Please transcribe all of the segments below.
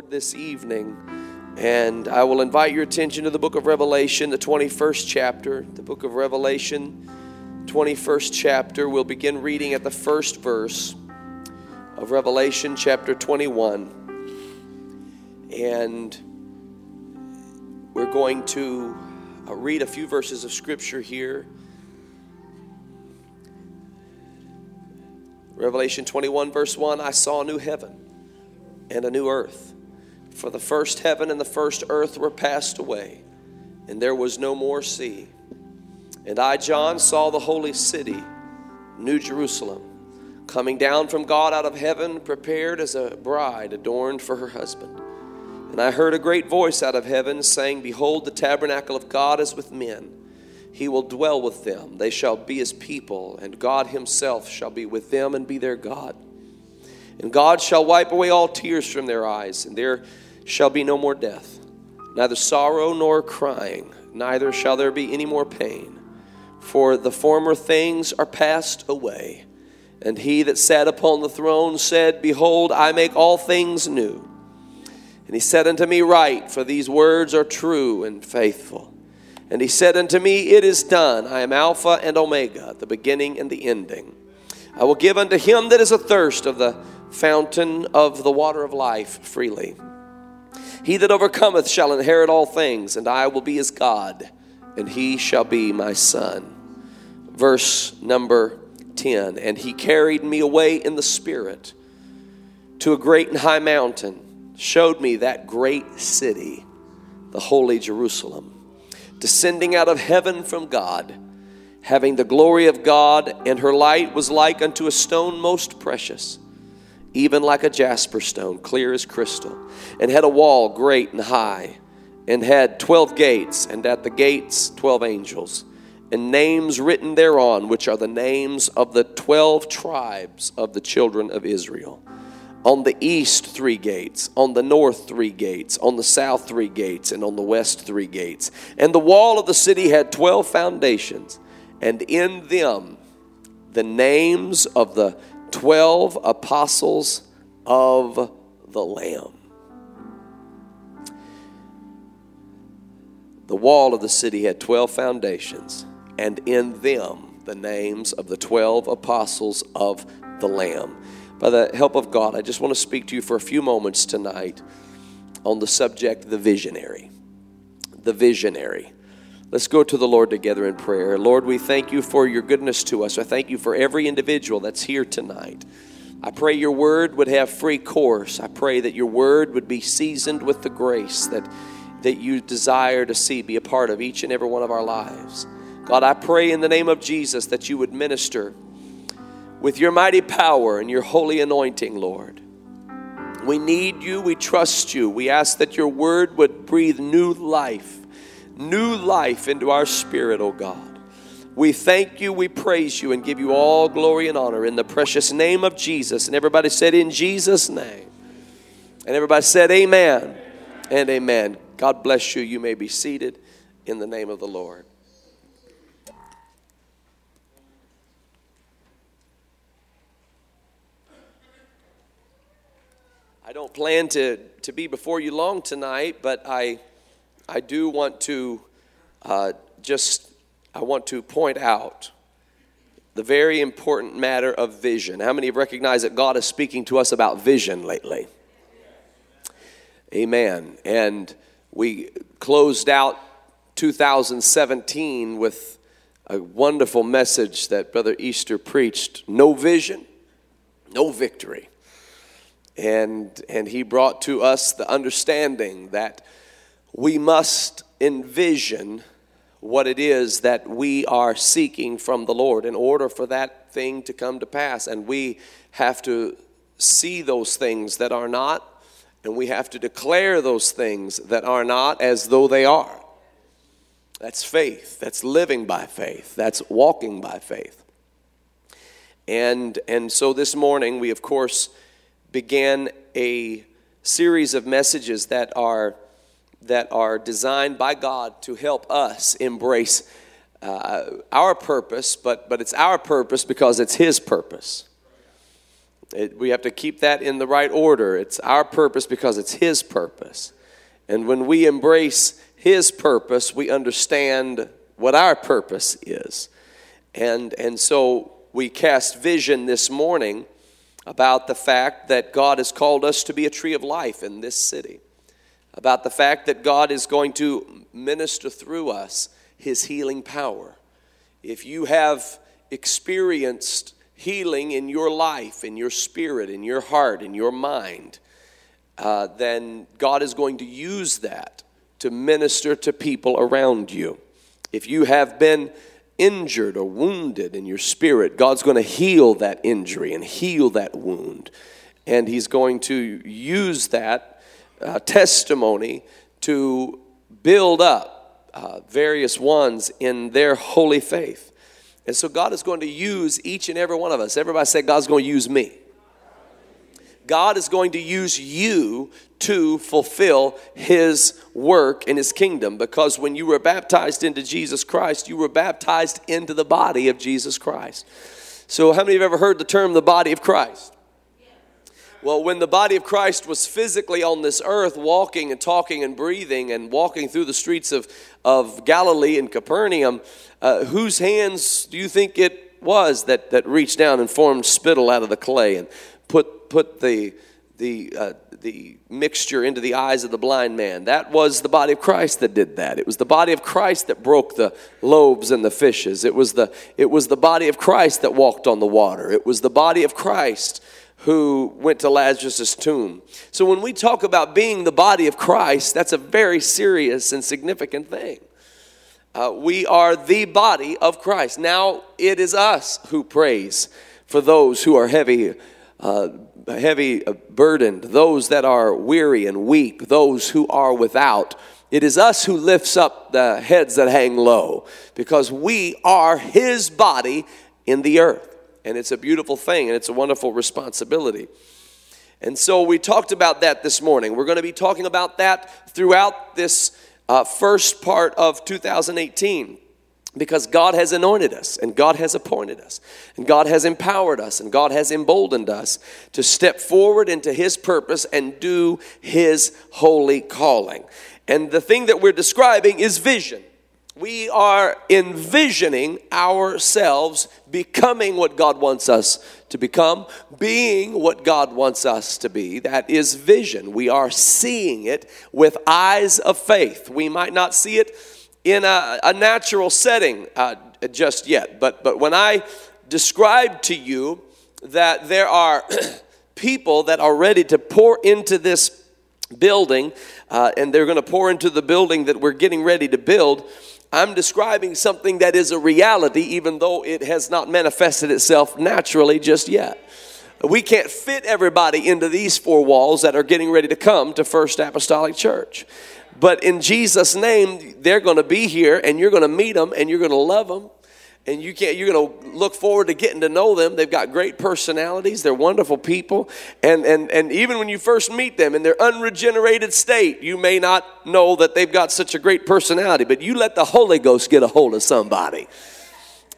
Lord this evening. And I will invite your attention to the book of Revelation, the 21st chapter. The book of Revelation, 21st chapter. We'll begin reading at the first verse of Revelation chapter 21. And we're going to uh, read a few verses of scripture here. Revelation 21, verse 1 I saw a new heaven and a new earth. For the first heaven and the first earth were passed away, and there was no more sea. And I, John, saw the holy city, New Jerusalem, coming down from God out of heaven, prepared as a bride adorned for her husband. And I heard a great voice out of heaven saying, Behold, the tabernacle of God is with men he will dwell with them. They shall be his people, and God himself shall be with them and be their God. And God shall wipe away all tears from their eyes, and there shall be no more death, neither sorrow nor crying, neither shall there be any more pain. For the former things are passed away. And he that sat upon the throne said, Behold, I make all things new. And he said unto me, Write, for these words are true and faithful. And he said unto me, It is done. I am Alpha and Omega, the beginning and the ending. I will give unto him that is athirst of the fountain of the water of life freely. He that overcometh shall inherit all things, and I will be his God, and he shall be my son. Verse number 10 And he carried me away in the Spirit to a great and high mountain, showed me that great city, the holy Jerusalem descending out of heaven from God, having the glory of God, and her light was like unto a stone most precious, even like a jasper stone, clear as crystal, and had a wall great and high, and had twelve gates, and at the gates twelve angels, and names written thereon, which are the names of the twelve tribes of the children of Israel. On the east, three gates. On the north, three gates. On the south, three gates. And on the west, three gates. And the wall of the city had 12 foundations. And in them, the names of the 12 apostles of the Lamb. The wall of the city had 12 foundations. And in them, the names of the 12 apostles of the Lamb by the help of God, I just want to speak to you for a few moments tonight on the subject the visionary. The visionary. Let's go to the Lord together in prayer. Lord, we thank you for your goodness to us. I thank you for every individual that's here tonight. I pray your word would have free course. I pray that your word would be seasoned with the grace that, that you desire to see be a part of each and every one of our lives. God, I pray in the name of Jesus that you would minister with your mighty power and your holy anointing, Lord. We need you. We trust you. We ask that your word would breathe new life, new life into our spirit, oh God. We thank you, we praise you, and give you all glory and honor in the precious name of Jesus. And everybody said, In Jesus' name. And everybody said, Amen and amen. God bless you. You may be seated in the name of the Lord. I don't plan to, to be before you long tonight, but I, I do want to uh, just, I want to point out the very important matter of vision. How many recognize that God is speaking to us about vision lately? Amen. And we closed out 2017 with a wonderful message that Brother Easter preached no vision, no victory. And, and he brought to us the understanding that we must envision what it is that we are seeking from the Lord in order for that thing to come to pass. And we have to see those things that are not, and we have to declare those things that are not as though they are. That's faith. That's living by faith. That's walking by faith. And, and so this morning, we of course began a series of messages that are that are designed by God to help us embrace uh, our purpose, but, but it's our purpose because it's His purpose. It, we have to keep that in the right order. It's our purpose because it's His purpose. And when we embrace His purpose, we understand what our purpose is. And, and so we cast vision this morning about the fact that God has called us to be a tree of life in this city, about the fact that God is going to minister through us His healing power. If you have experienced healing in your life, in your spirit, in your heart, in your mind, uh, then God is going to use that to minister to people around you. If you have been injured or wounded in your spirit, God's going to heal that injury and heal that wound. And He's going to use that uh, testimony to build up uh, various ones in their holy faith. And so God is going to use each and every one of us. Everybody say, God's going to use me. God is going to use you to fulfill his work in his kingdom because when you were baptized into Jesus Christ, you were baptized into the body of Jesus Christ. So, how many have ever heard the term the body of Christ? Well, when the body of Christ was physically on this earth, walking and talking and breathing and walking through the streets of, of Galilee and Capernaum, uh, whose hands do you think it was that, that reached down and formed spittle out of the clay and put, put the, the, uh, the mixture into the eyes of the blind man? That was the body of Christ that did that. It was the body of Christ that broke the loaves and the fishes. It was the, it was the body of Christ that walked on the water. It was the body of Christ who went to Lazarus' tomb. So when we talk about being the body of Christ, that's a very serious and significant thing. Uh, we are the body of Christ. Now it is us who prays for those who are heavy, uh, heavy burdened, those that are weary and weak, those who are without. It is us who lifts up the heads that hang low because we are His body in the earth. And it's a beautiful thing and it's a wonderful responsibility. And so we talked about that this morning. We're going to be talking about that throughout this uh, first part of 2018 because God has anointed us and God has appointed us and God has empowered us and God has emboldened us to step forward into His purpose and do His holy calling. And the thing that we're describing is vision we are envisioning ourselves becoming what God wants us to become, being what God wants us to be. That is vision. We are seeing it with eyes of faith. We might not see it in a, a natural setting uh, just yet, but, but when I describe to you that there are people that are ready to pour into this building, uh, and they're going to pour into the building that we're getting ready to build I'm describing something that is a reality, even though it has not manifested itself naturally just yet. We can't fit everybody into these four walls that are getting ready to come to First Apostolic Church. But in Jesus' name, they're going to be here and you're going to meet them and you're going to love them and you can't you're going to look forward to getting to know them. They've got great personalities. They're wonderful people. And and and even when you first meet them in their unregenerated state you may not know that they've got such a great personality but you let the holy ghost get a hold of somebody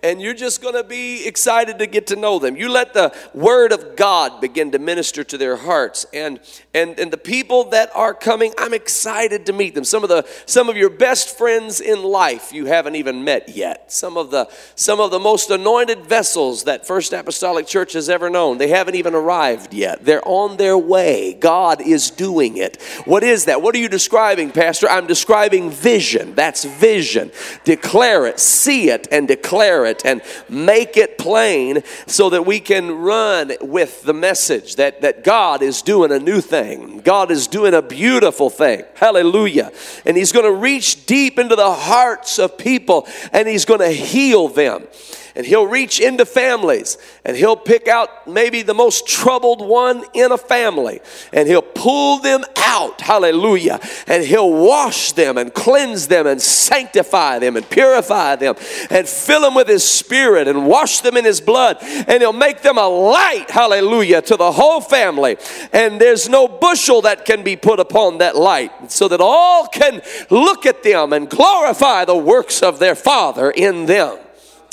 and you're just going to be excited to get to know them. You let the word of God begin to minister to their hearts and and and the people that are coming, I'm excited to meet them. Some of the some of your best friends in life you haven't even met yet. Some of the some of the most anointed vessels that First Apostolic Church has ever known, they haven't even arrived yet. They're on their way. God is doing it. What is that? What are you describing, pastor? I'm describing vision. That's vision. Declare it, see it and declare it and make it plain so that we can run with the message that, that God is doing a new thing. God is doing a beautiful thing. Hallelujah. And He's going to reach deep into the hearts of people and He's going to heal them and he'll reach into families and he'll pick out maybe the most troubled one in a family and he'll pull them out. Hallelujah. And he'll wash them and cleanse them and sanctify them and purify them and fill them with his spirit and wash them in his blood and he'll make them a light. Hallelujah. To the whole family. And there's no bushel that can be put upon that light so that all can look at them and glorify the works of their Father in them.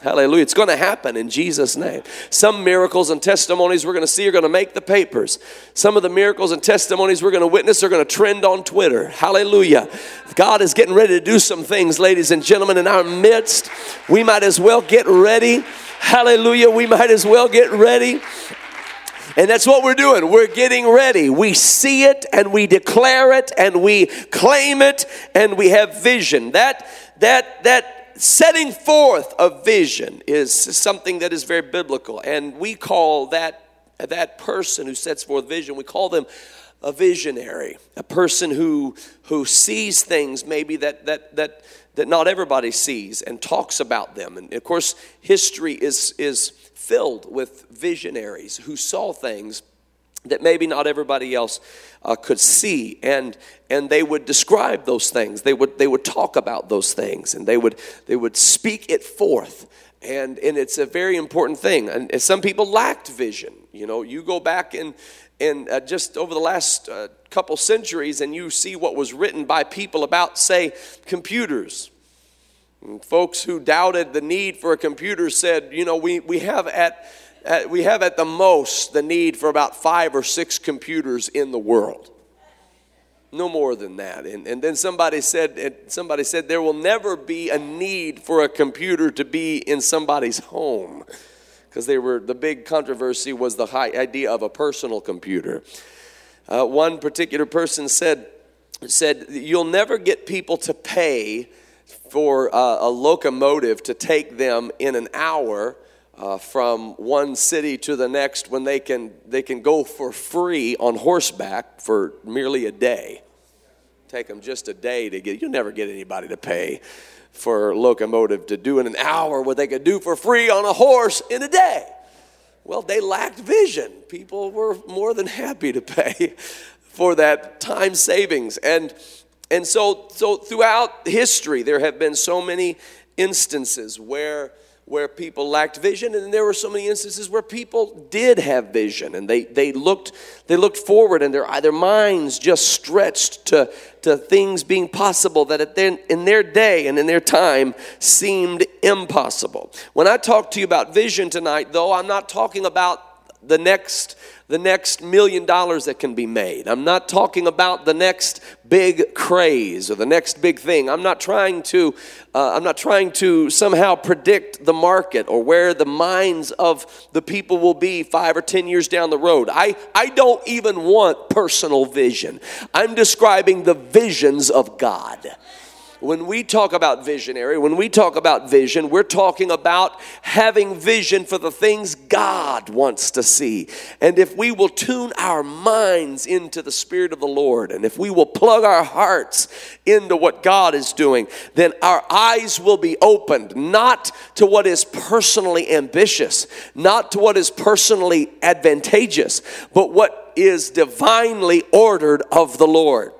Hallelujah. It's going to happen in Jesus' name. Some miracles and testimonies we're going to see are going to make the papers. Some of the miracles and testimonies we're going to witness are going to trend on Twitter. Hallelujah. God is getting ready to do some things, ladies and gentlemen, in our midst. We might as well get ready. Hallelujah. We might as well get ready. And that's what we're doing. We're getting ready. We see it and we declare it and we claim it and we have vision. That that that setting forth a vision is something that is very biblical, and we call that that person who sets forth vision. We call them a visionary, a person who who sees things maybe that that that that not everybody sees and talks about them. And of course, history is is filled with visionaries who saw things that maybe not everybody else uh, could see. And and they would describe those things. They would they would talk about those things and they would they would speak it forth. And and it's a very important thing. And some people lacked vision. You know you go back and and uh, just over the last uh, couple centuries and you see what was written by people about say computers. And folks who doubted the need for a computer said you know we we have at we have at the most the need for about five or six computers in the world. No more than that. And, and then somebody said, somebody said there will never be a need for a computer to be in somebody's home. Because they were the big controversy was the idea of a personal computer. Uh, one particular person said, said, You'll never get people to pay for uh, a locomotive to take them in an hour uh, from one city to the next when they can, they can go for free on horseback for merely a day. Take them just a day to get, you'll never get anybody to pay for locomotive to do in an hour what they could do for free on a horse in a day. Well, they lacked vision. People were more than happy to pay for that time savings. And, and so, so throughout history, there have been so many instances where where people lacked vision and there were so many instances where people did have vision and they, they looked they looked forward and their, their minds just stretched to, to things being possible that at their, in their day and in their time seemed impossible. When i talk to you about vision tonight though i'm not talking about the next the next million dollars that can be made. I'm not talking about the next big craze or the next big thing. I'm not trying to uh, I'm not trying to somehow predict the market or where the minds of the people will be 5 or 10 years down the road. I I don't even want personal vision. I'm describing the visions of God when we talk about visionary, when we talk about vision, we're talking about having vision for the things God wants to see. And if we will tune our minds into the Spirit of the Lord, and if we will plug our hearts into what God is doing, then our eyes will be opened not to what is personally ambitious, not to what is personally advantageous, but what is divinely ordered of the Lord.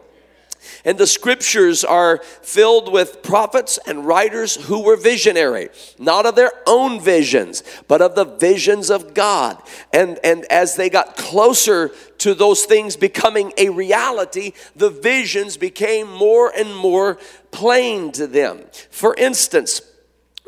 And the scriptures are filled with prophets and writers who were visionary, not of their own visions, but of the visions of God. And, and as they got closer to those things becoming a reality, the visions became more and more plain to them. For instance,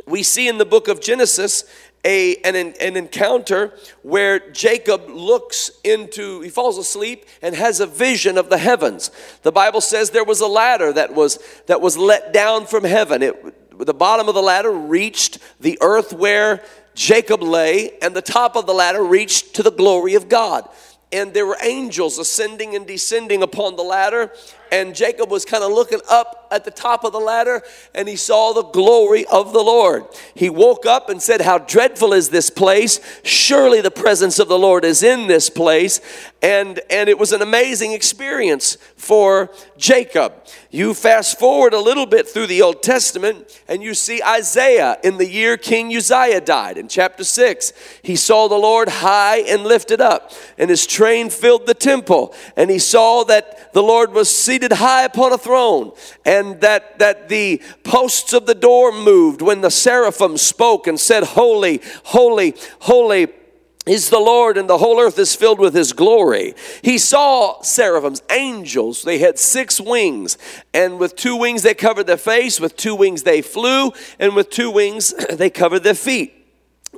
we see in the book of Genesis a, an, an encounter where Jacob looks into, he falls asleep and has a vision of the heavens. The Bible says there was a ladder that was, that was let down from heaven. It, the bottom of the ladder reached the earth where Jacob lay, and the top of the ladder reached to the glory of God and there were angels ascending and descending upon the ladder. And Jacob was kind of looking up at the top of the ladder and he saw the glory of the Lord. He woke up and said, How dreadful is this place! Surely the presence of the Lord is in this place. And, and it was an amazing experience for Jacob. You fast forward a little bit through the Old Testament and you see Isaiah in the year King Uzziah died. In chapter 6, he saw the Lord high and lifted up, and his train filled the temple. And he saw that the Lord was seated high upon a throne, and that, that the posts of the door moved when the seraphim spoke and said, Holy, holy, holy is the Lord, and the whole earth is filled with his glory. He saw seraphims, angels. They had six wings, and with two wings they covered their face, with two wings they flew, and with two wings they covered their feet.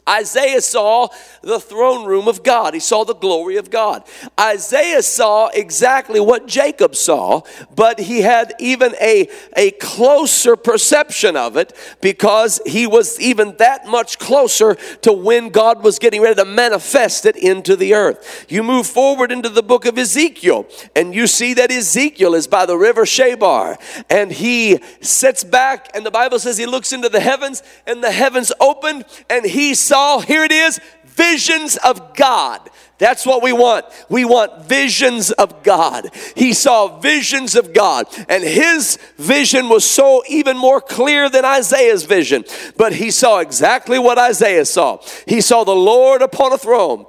Isaiah saw the throne room of God. He saw the glory of God. Isaiah saw exactly what Jacob saw, but he had even a, a closer perception of it because he was even that much closer to when God was getting ready to manifest it into the earth. You move forward into the book of Ezekiel, and you see that Ezekiel is by the river Chebar, and he sits back, and the Bible says he looks into the heavens, and the heavens opened, and he saw, here it is, visions of God. That's what we want. We want visions of God. He saw visions of God, and his vision was so even more clear than Isaiah's vision. But he saw exactly what Isaiah saw. He saw the Lord upon a throne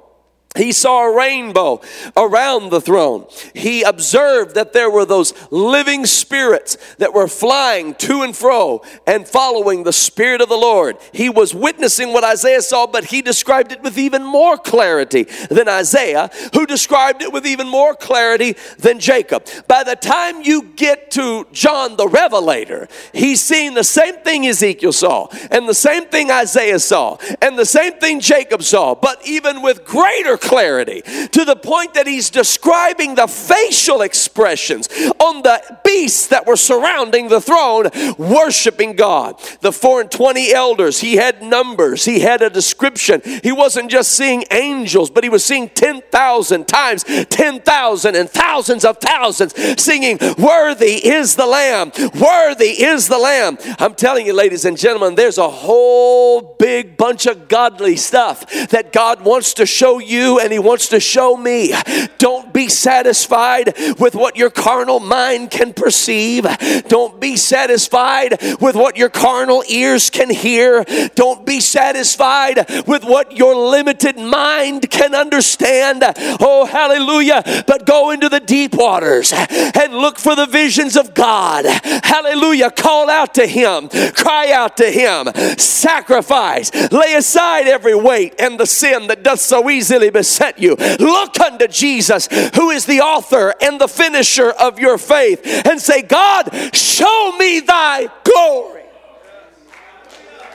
he saw a rainbow around the throne. He observed that there were those living spirits that were flying to and fro and following the Spirit of the Lord. He was witnessing what Isaiah saw, but he described it with even more clarity than Isaiah, who described it with even more clarity than Jacob. By the time you get to John the Revelator, he's seeing the same thing Ezekiel saw, and the same thing Isaiah saw, and the same thing Jacob saw, but even with greater clarity to the point that he's describing the facial expressions on the beasts that were surrounding the throne, worshiping God. The four and twenty elders, he had numbers, he had a description. He wasn't just seeing angels, but he was seeing 10,000 times 10,000 and thousands of thousands singing, Worthy is the Lamb, worthy is the Lamb. I'm telling you, ladies and gentlemen, there's a whole big bunch of godly stuff that God wants to show you and He wants to show me. Don't be satisfied with what your carnal mind can perceive. Don't be satisfied with what your carnal ears can hear. Don't be satisfied with what your limited mind can understand. Oh, hallelujah. But go into the deep waters and look for the visions of God. Hallelujah. Call out to Him, cry out to Him, sacrifice, lay aside every weight and the sin that doth so easily beset you. Look unto Jesus, who is the author and the finisher of your faith, and say, God, show me thy glory.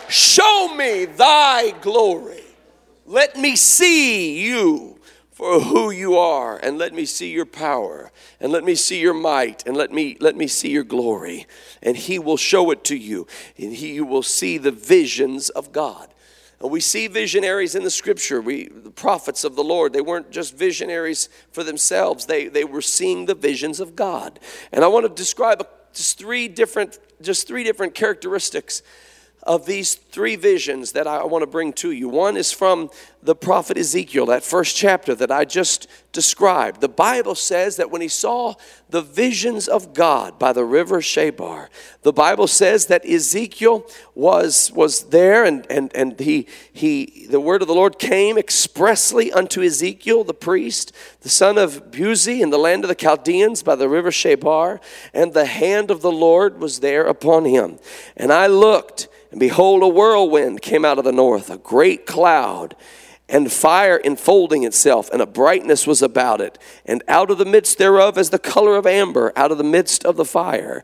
Show me thy glory. Let me see you for who you are and let me see your power and let me see your might and let me let me see your glory and he will show it to you and he you will see the visions of God we see visionaries in the scripture. We, the prophets of the Lord, they weren't just visionaries for themselves, they, they were seeing the visions of God. And I want to describe just three different, just three different characteristics of these three visions that I want to bring to you. One is from the prophet Ezekiel, that first chapter that I just described. The Bible says that when he saw the visions of God by the river Chebar, the Bible says that Ezekiel was, was there and, and, and he, he, the word of the Lord came expressly unto Ezekiel, the priest, the son of Buzi in the land of the Chaldeans by the river Chebar, and the hand of the Lord was there upon him. And I looked, and behold, a whirlwind came out of the north, a great cloud and fire enfolding itself, and a brightness was about it. And out of the midst thereof, as the color of amber, out of the midst of the fire,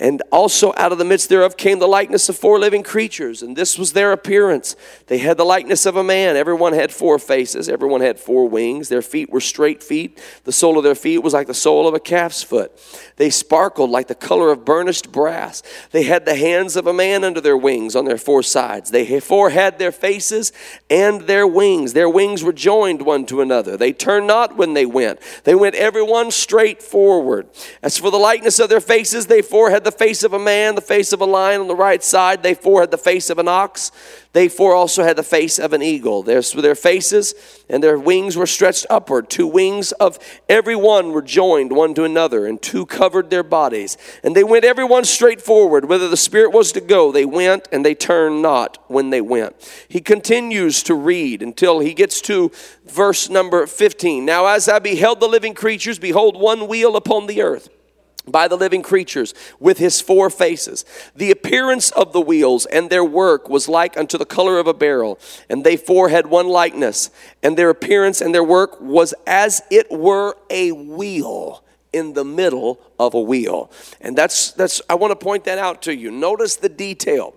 and also out of the midst thereof came the likeness of four living creatures, and this was their appearance. They had the likeness of a man. Everyone had four faces, everyone had four wings. Their feet were straight feet. The sole of their feet was like the sole of a calf's foot. They sparkled like the color of burnished brass. They had the hands of a man under their wings on their four sides. They four had their faces and their wings. Their wings were joined one to another. They turned not when they went. They went every one straight forward. As for the likeness of their faces, they four had the face of a man, the face of a lion on the right side. They four had the face of an ox. They four also had the face of an eagle. Their, their faces and their wings were stretched upward. Two wings of every one were joined one to another, and two covered their bodies. And they went every one straight forward. Whither the Spirit was to go, they went, and they turned not when they went. He continues to read until he gets to verse number 15. Now, as I beheld the living creatures, behold, one wheel upon the earth by the living creatures with his four faces. The appearance of the wheels and their work was like unto the color of a beryl, and they four had one likeness, and their appearance and their work was as it were a wheel in the middle of a wheel. And that's that's I want to point that out to you. Notice the detail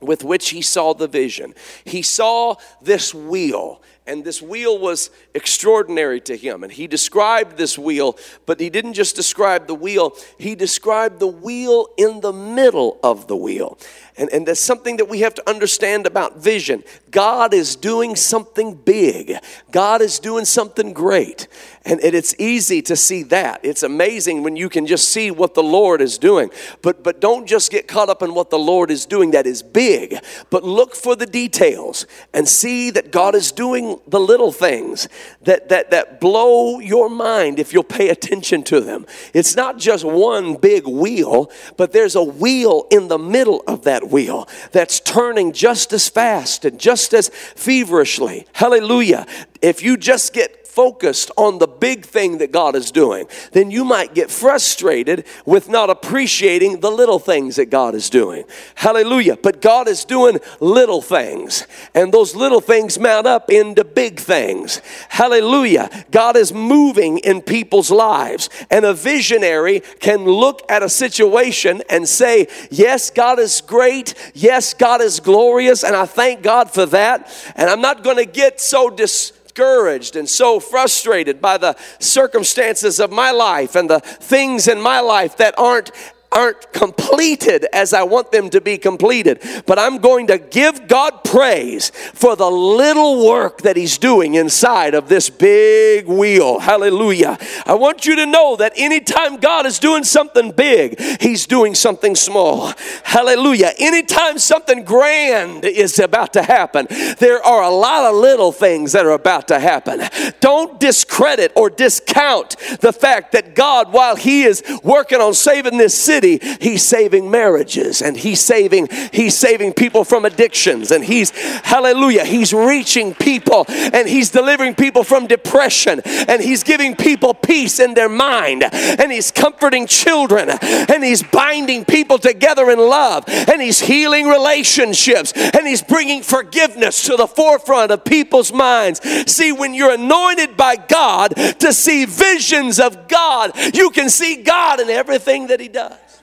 with which he saw the vision. He saw this wheel and this wheel was extraordinary to him. And he described this wheel, but he didn't just describe the wheel, he described the wheel in the middle of the wheel. And, and that's something that we have to understand about vision. God is doing something big, God is doing something great. And, and it's easy to see that. It's amazing when you can just see what the Lord is doing. But, but don't just get caught up in what the Lord is doing that is big, but look for the details and see that God is doing the little things that, that, that blow your mind if you'll pay attention to them. It's not just one big wheel, but there's a wheel in the middle of that wheel that's turning just as fast and just as feverishly. Hallelujah. If you just get focused on the big thing that God is doing, then you might get frustrated with not appreciating the little things that God is doing. Hallelujah. But God is doing little things, and those little things mount up into big things. Hallelujah. God is moving in people's lives, and a visionary can look at a situation and say, Yes, God is great. Yes, God is glorious, and I thank God for that. And I'm not going to get so dis discouraged and so frustrated by the circumstances of my life and the things in my life that aren't aren't completed as I want them to be completed. But I'm going to give God praise for the little work that He's doing inside of this big wheel. Hallelujah. I want you to know that anytime God is doing something big, He's doing something small. Hallelujah. Anytime something grand is about to happen, there are a lot of little things that are about to happen. Don't discredit or discount the fact that God, while He is working on saving this city, city, he's saving marriages and he's saving he's saving people from addictions and he's hallelujah, he's reaching people and he's delivering people from depression and he's giving people peace in their mind and he's comforting children and he's binding people together in love and he's healing relationships and he's bringing forgiveness to the forefront of people's minds. See, when you're anointed by God to see visions of God, you can see God in everything that he does.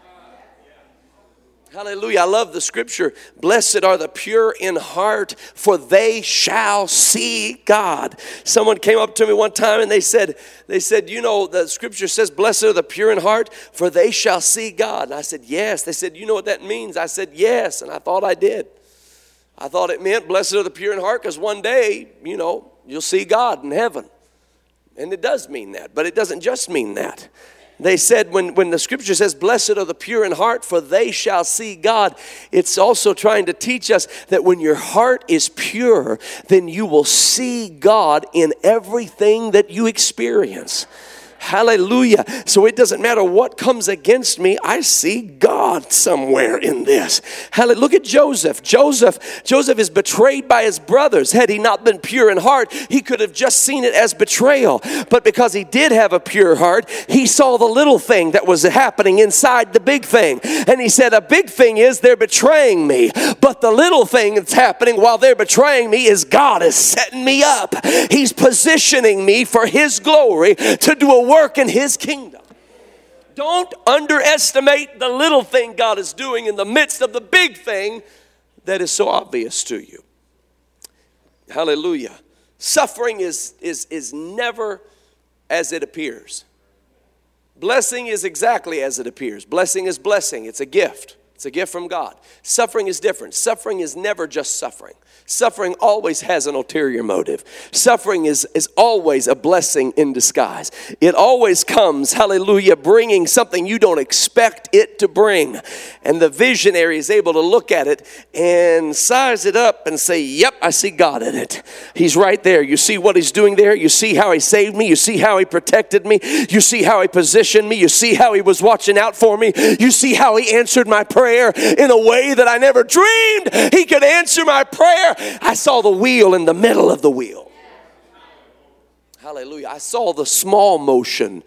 Hallelujah. I love the scripture. Blessed are the pure in heart, for they shall see God. Someone came up to me one time and they said, they said, you know, the scripture says, blessed are the pure in heart, for they shall see God. And I said, yes. They said, you know what that means? I said, yes. And I thought I did. I thought it meant blessed are the pure in heart because one day, you know, you'll see God in heaven. And it does mean that, but it doesn't just mean that they said when, when the scripture says, Blessed are the pure in heart, for they shall see God, it's also trying to teach us that when your heart is pure, then you will see God in everything that you experience. Hallelujah. So it doesn't matter what comes against me, I see God somewhere in this. Hallelujah. Look at Joseph. Joseph, Joseph is betrayed by his brothers. Had he not been pure in heart, he could have just seen it as betrayal. But because he did have a pure heart, he saw the little thing that was happening inside the big thing. And he said, A big thing is they're betraying me. But the little thing that's happening while they're betraying me is God is setting me up. He's positioning me for his glory to do a work in His kingdom. Don't underestimate the little thing God is doing in the midst of the big thing that is so obvious to you. Hallelujah. Suffering is, is, is never as it appears. Blessing is exactly as it appears. Blessing is blessing, it's a gift. It's a gift from God. Suffering is different. Suffering is never just suffering. Suffering always has an ulterior motive. Suffering is, is always a blessing in disguise. It always comes, hallelujah, bringing something you don't expect it to bring. And the visionary is able to look at it and size it up and say, Yep, I see God in it. He's right there. You see what He's doing there. You see how He saved me. You see how He protected me. You see how He positioned me. You see how He was watching out for me. You see how He answered my prayer in a way that I never dreamed He could answer my prayer. I saw the wheel in the middle of the wheel. Hallelujah. I saw the small motion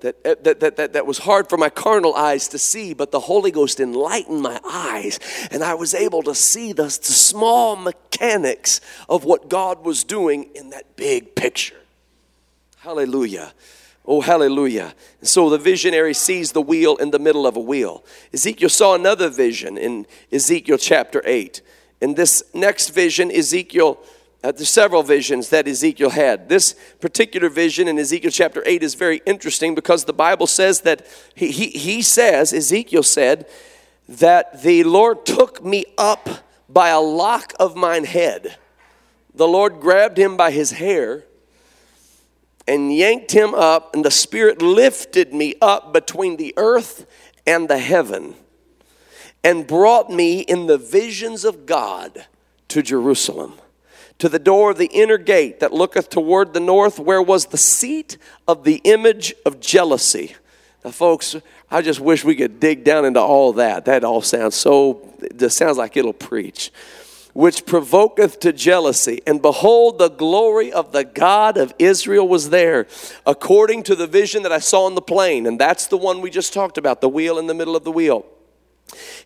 that, uh, that, that, that, that was hard for my carnal eyes to see, but the Holy Ghost enlightened my eyes, and I was able to see the, the small mechanics of what God was doing in that big picture. Hallelujah. Oh, hallelujah. So the visionary sees the wheel in the middle of a wheel. Ezekiel saw another vision in Ezekiel chapter 8. In this next vision, Ezekiel uh, there's several visions that Ezekiel had. This particular vision in Ezekiel chapter 8 is very interesting because the Bible says that he, he, he says, Ezekiel said, that the Lord took me up by a lock of mine head. The Lord grabbed him by his hair and yanked him up, and the Spirit lifted me up between the earth and the heaven and brought me in the visions of God to Jerusalem to the door of the inner gate that looketh toward the north, where was the seat of the image of jealousy. Now, folks, I just wish we could dig down into all that. That all sounds so, it sounds like it'll preach. Which provoketh to jealousy. And behold, the glory of the God of Israel was there, according to the vision that I saw on the plain. And that's the one we just talked about, the wheel in the middle of the wheel.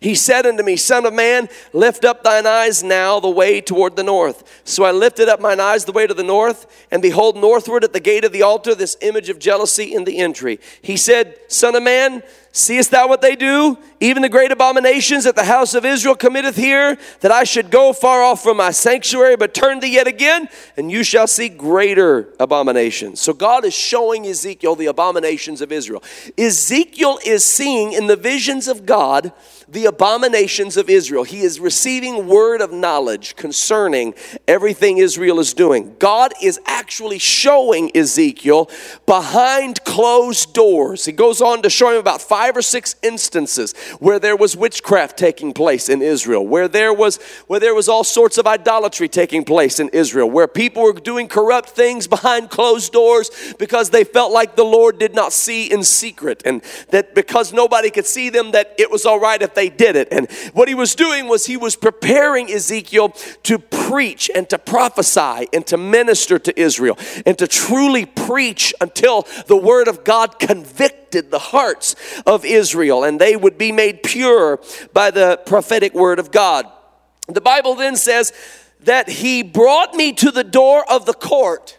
He said unto me, Son of man, lift up thine eyes now the way toward the north. So I lifted up mine eyes the way to the north, and behold, northward at the gate of the altar, this image of jealousy in the entry. He said, Son of man, Seest thou what they do? Even the great abominations that the house of Israel committeth here, that I should go far off from my sanctuary, but turn thee yet again, and you shall see greater abominations. So God is showing Ezekiel the abominations of Israel. Ezekiel is seeing in the visions of God the abominations of Israel. He is receiving word of knowledge concerning everything Israel is doing. God is actually showing Ezekiel behind closed doors. He goes on to show him about five or six instances where there was witchcraft taking place in Israel, where there was where there was all sorts of idolatry taking place in Israel, where people were doing corrupt things behind closed doors because they felt like the Lord did not see in secret and that because nobody could see them that it was all right if they they did it. And what he was doing was he was preparing Ezekiel to preach and to prophesy and to minister to Israel and to truly preach until the word of God convicted the hearts of Israel and they would be made pure by the prophetic word of God. The Bible then says that he brought me to the door of the court,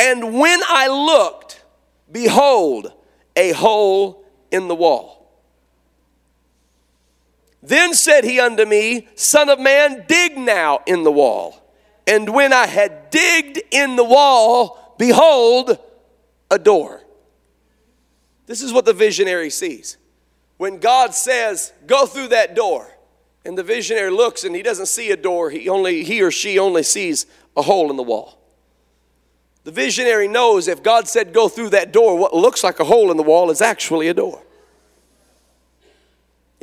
and when I looked, behold, a hole in the wall. Then said he unto me, Son of man, dig now in the wall. And when I had digged in the wall, behold, a door. This is what the visionary sees. When God says, Go through that door, and the visionary looks and he doesn't see a door, he, only, he or she only sees a hole in the wall. The visionary knows if God said, Go through that door, what looks like a hole in the wall is actually a door.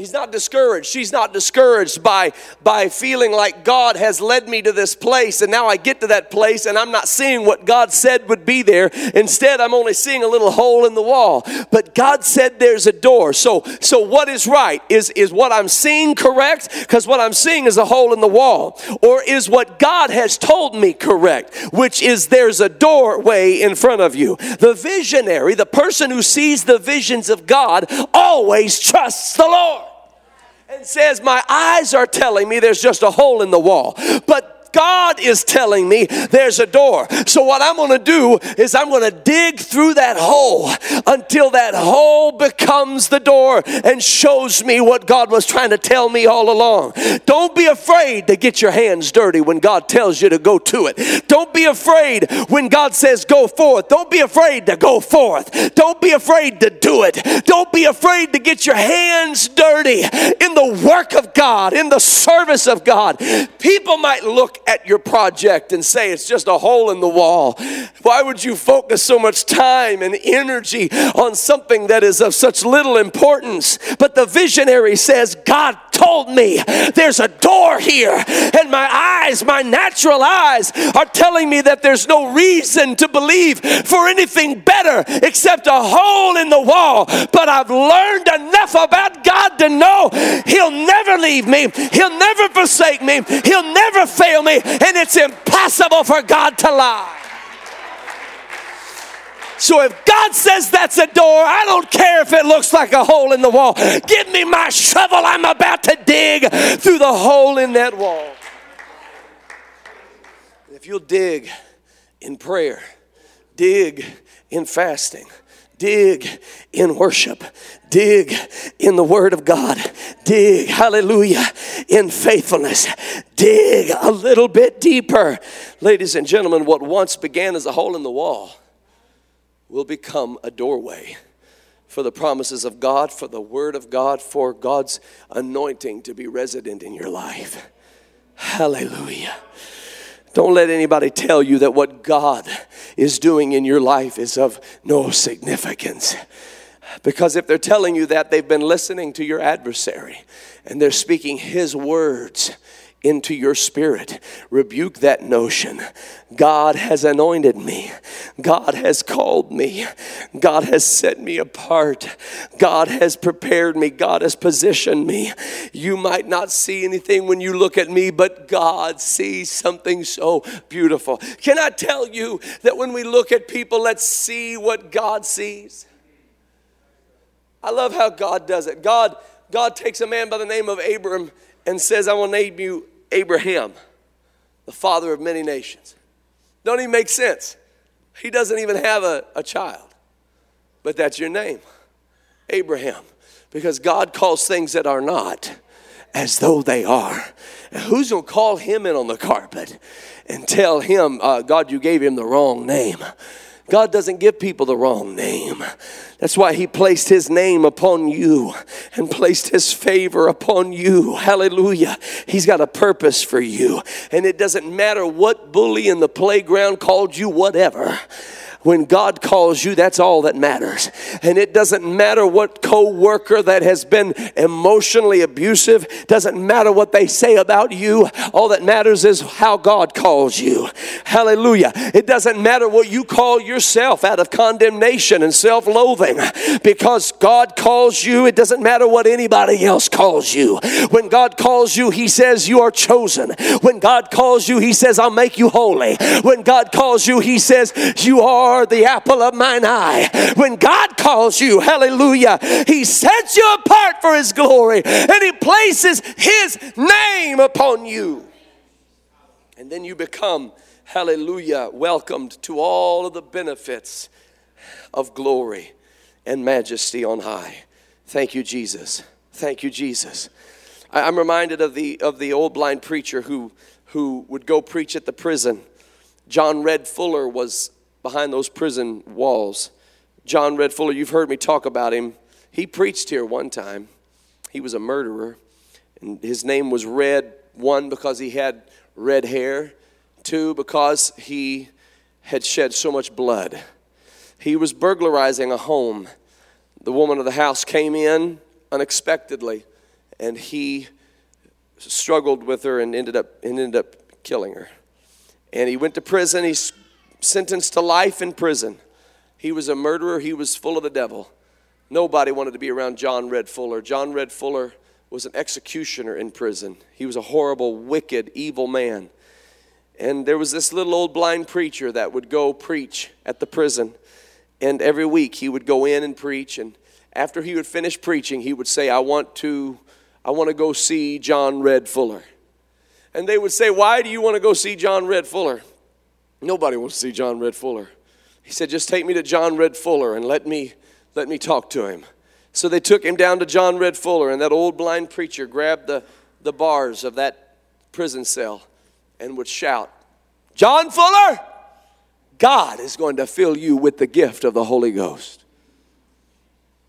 He's not discouraged. She's not discouraged by, by feeling like God has led me to this place and now I get to that place and I'm not seeing what God said would be there. Instead, I'm only seeing a little hole in the wall. But God said there's a door. So, so what is right? Is, is what I'm seeing correct? Because what I'm seeing is a hole in the wall. Or is what God has told me correct? Which is there's a doorway in front of you. The visionary, the person who sees the visions of God, always trusts the Lord and says, My eyes are telling me there's just a hole in the wall. But God is telling me there's a door. So, what I'm going to do is I'm going to dig through that hole until that hole becomes the door and shows me what God was trying to tell me all along. Don't be afraid to get your hands dirty when God tells you to go to it. Don't be afraid when God says go forth. Don't be afraid to go forth. Don't be afraid to do it. Don't be afraid to get your hands dirty in the work of God, in the service of God. People might look at your project and say it's just a hole in the wall? Why would you focus so much time and energy on something that is of such little importance? But the visionary says, God told me there's a door here, and my eyes, my natural eyes, are telling me that there's no reason to believe for anything better except a hole in the wall. But I've learned enough about God to know He'll never leave me, He'll never forsake me, He'll never fail me, and it's impossible for God to lie. So if God says that's a door, I don't care if it looks like a hole in the wall. Give me my shovel. I'm about to dig through the hole in that wall. If you'll dig in prayer, dig in fasting, dig in worship, dig in the Word of God, dig, hallelujah, in faithfulness, dig a little bit deeper. Ladies and gentlemen, what once began as a hole in the wall will become a doorway for the promises of God, for the Word of God, for God's anointing to be resident in your life. Hallelujah. Don't let anybody tell you that what God is doing in your life is of no significance. Because if they're telling you that, they've been listening to your adversary and they're speaking his words into your spirit. Rebuke that notion. God has anointed me. God has called me. God has set me apart. God has prepared me. God has positioned me. You might not see anything when you look at me, but God sees something so beautiful. Can I tell you that when we look at people, let's see what God sees? I love how God does it. God, God takes a man by the name of Abram and says, I will name you Abraham, the father of many nations. Don't even make sense. He doesn't even have a, a child, but that's your name, Abraham, because God calls things that are not as though they are. And who's going to call him in on the carpet and tell him, uh, God, you gave him the wrong name? God doesn't give people the wrong name. That's why He placed His name upon you and placed His favor upon you. Hallelujah. He's got a purpose for you. And it doesn't matter what bully in the playground called you, whatever. When God calls you, that's all that matters. And it doesn't matter what co-worker that has been emotionally abusive, doesn't matter what they say about you. All that matters is how God calls you. Hallelujah. It doesn't matter what you call yourself out of condemnation and self-loathing because God calls you. It doesn't matter what anybody else calls you. When God calls you, he says you are chosen. When God calls you, he says I'll make you holy. When God calls you, he says you are are the apple of mine eye. When God calls you, hallelujah, He sets you apart for His glory and He places His name upon you. And then you become, hallelujah, welcomed to all of the benefits of glory and majesty on high. Thank you, Jesus. Thank you, Jesus. I'm reminded of the, of the old blind preacher who, who would go preach at the prison. John Red Fuller was behind those prison walls. John Red Fuller, you've heard me talk about him. He preached here one time. He was a murderer, and his name was Red, one, because he had red hair, two, because he had shed so much blood. He was burglarizing a home. The woman of the house came in unexpectedly, and he struggled with her and ended up, and ended up killing her. And he went to prison. He sentenced to life in prison. He was a murderer, he was full of the devil. Nobody wanted to be around John Red Fuller. John Red Fuller was an executioner in prison. He was a horrible, wicked, evil man. And there was this little old blind preacher that would go preach at the prison. And every week he would go in and preach. And after he would finish preaching, he would say, I want to, I want to go see John Red Fuller. And they would say, Why do you want to go see John Red Fuller? Nobody wants to see John Red Fuller. He said, just take me to John Red Fuller and let me, let me talk to him. So they took him down to John Red Fuller, and that old blind preacher grabbed the, the bars of that prison cell and would shout, John Fuller, God is going to fill you with the gift of the Holy Ghost.